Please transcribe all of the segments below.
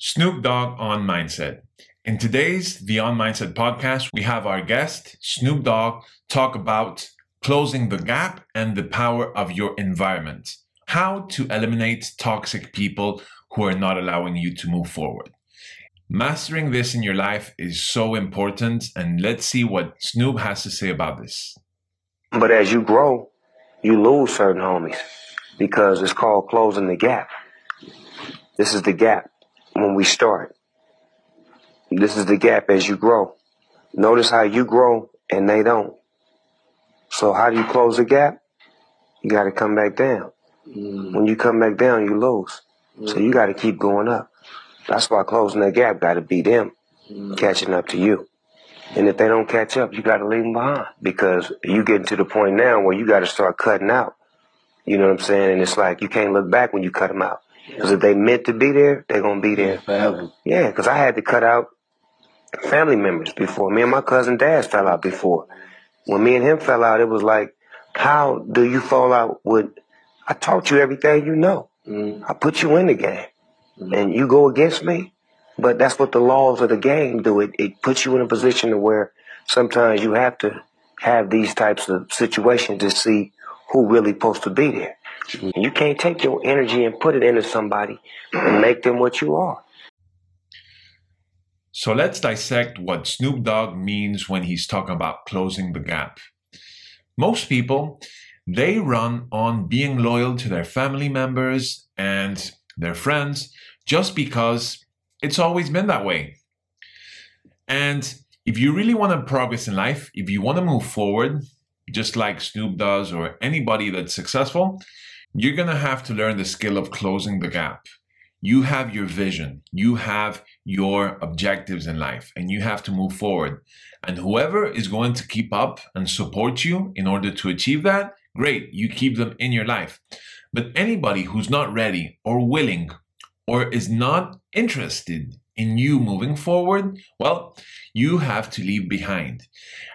Snoop Dogg on Mindset. In today's The On Mindset podcast, we have our guest, Snoop Dogg, talk about closing the gap and the power of your environment. How to eliminate toxic people who are not allowing you to move forward. Mastering this in your life is so important, and let's see what Snoop has to say about this. But as you grow, you lose certain homies because it's called closing the gap. This is the gap when we start. This is the gap as you grow. Notice how you grow and they don't. So how do you close the gap? You got to come back down. Mm. When you come back down, you lose. Mm. So you got to keep going up. That's why closing that gap got to be them mm. catching up to you. And if they don't catch up, you got to leave them behind because you getting to the point now where you got to start cutting out. You know what I'm saying? And it's like you can't look back when you cut them out. Because if they meant to be there, they're going to be there. Forever. Yeah, because I had to cut out family members before. Me and my cousin Daz fell out before. When me and him fell out, it was like, how do you fall out with, I taught you everything you know. Mm. I put you in the game. Mm. And you go against me. But that's what the laws of the game do. It, it puts you in a position to where sometimes you have to have these types of situations to see who really supposed to be there. You can't take your energy and put it into somebody and make them what you are. So let's dissect what Snoop Dogg means when he's talking about closing the gap. Most people, they run on being loyal to their family members and their friends just because it's always been that way. And if you really want to progress in life, if you want to move forward, just like Snoop does or anybody that's successful, you're going to have to learn the skill of closing the gap. You have your vision, you have your objectives in life, and you have to move forward. And whoever is going to keep up and support you in order to achieve that, great, you keep them in your life. But anybody who's not ready or willing or is not interested in you moving forward, well, you have to leave behind.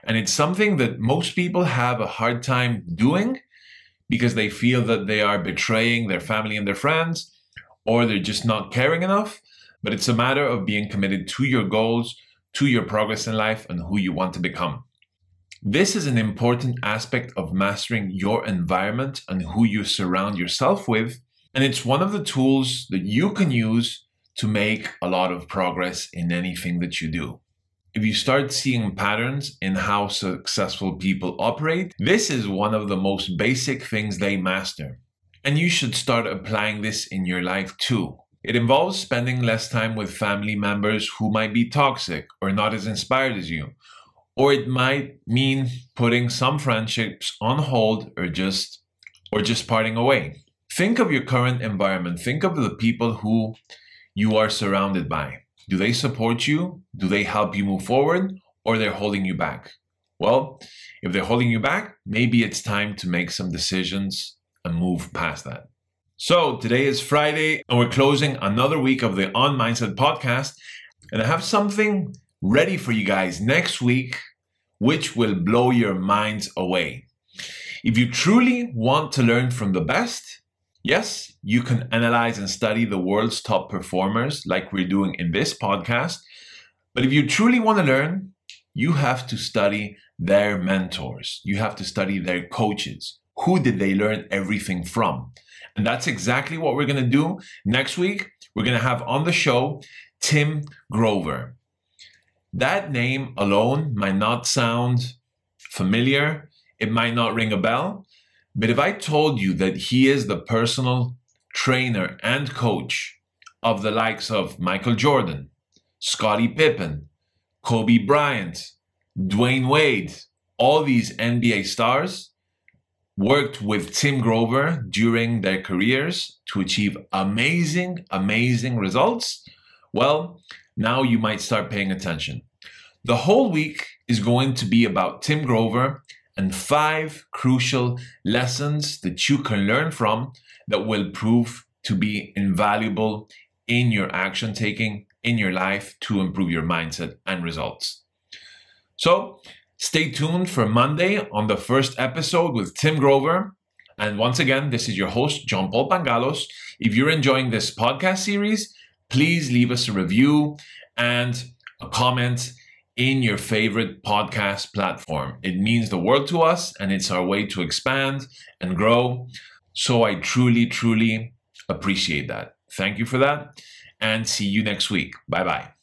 And it's something that most people have a hard time doing because they feel that they are betraying their family and their friends, or they're just not caring enough. But it's a matter of being committed to your goals, to your progress in life, and who you want to become. This is an important aspect of mastering your environment and who you surround yourself with. And it's one of the tools that you can use to make a lot of progress in anything that you do if you start seeing patterns in how successful people operate, this is one of the most basic things they master. And you should start applying this in your life too. It involves spending less time with family members who might be toxic or not as inspired as you. Or it might mean putting some friendships on hold or just or just parting away. Think of your current environment. Think of the people who you are surrounded by. Do they support you? Do they help you move forward? Or they're holding you back? Well, if they're holding you back, maybe it's time to make some decisions and move past that. So today is Friday, and we're closing another week of the On Mindset podcast. And I have something ready for you guys next week, which will blow your minds away. If you truly want to learn from the best, Yes, you can analyze and study the world's top performers like we're doing in this podcast. But if you truly want to learn, you have to study their mentors. You have to study their coaches. Who did they learn everything from? And that's exactly what we're going to do next week. We're going to have on the show Tim Grover. That name alone might not sound familiar. It might not ring a bell, but if I told you that he is the personal trainer and coach of the likes of Michael Jordan, Scottie Pippen, Kobe Bryant, Dwyane Wade, all these NBA stars worked with Tim Grover during their careers to achieve amazing, amazing results, well, now you might start paying attention. The whole week is going to be about Tim Grover and five crucial lessons that you can learn from that will prove to be invaluable in your action taking in your life to improve your mindset and results. So, stay tuned for Monday on the first episode with Tim Grover. And once again, this is your host, Jean-Paul Pangalos. If you're enjoying this podcast series, please leave us a review and a comment in your favorite podcast platform. It means the world to us and it's our way to expand and grow. So I truly, truly appreciate that. Thank you for that and see you next week. Bye bye.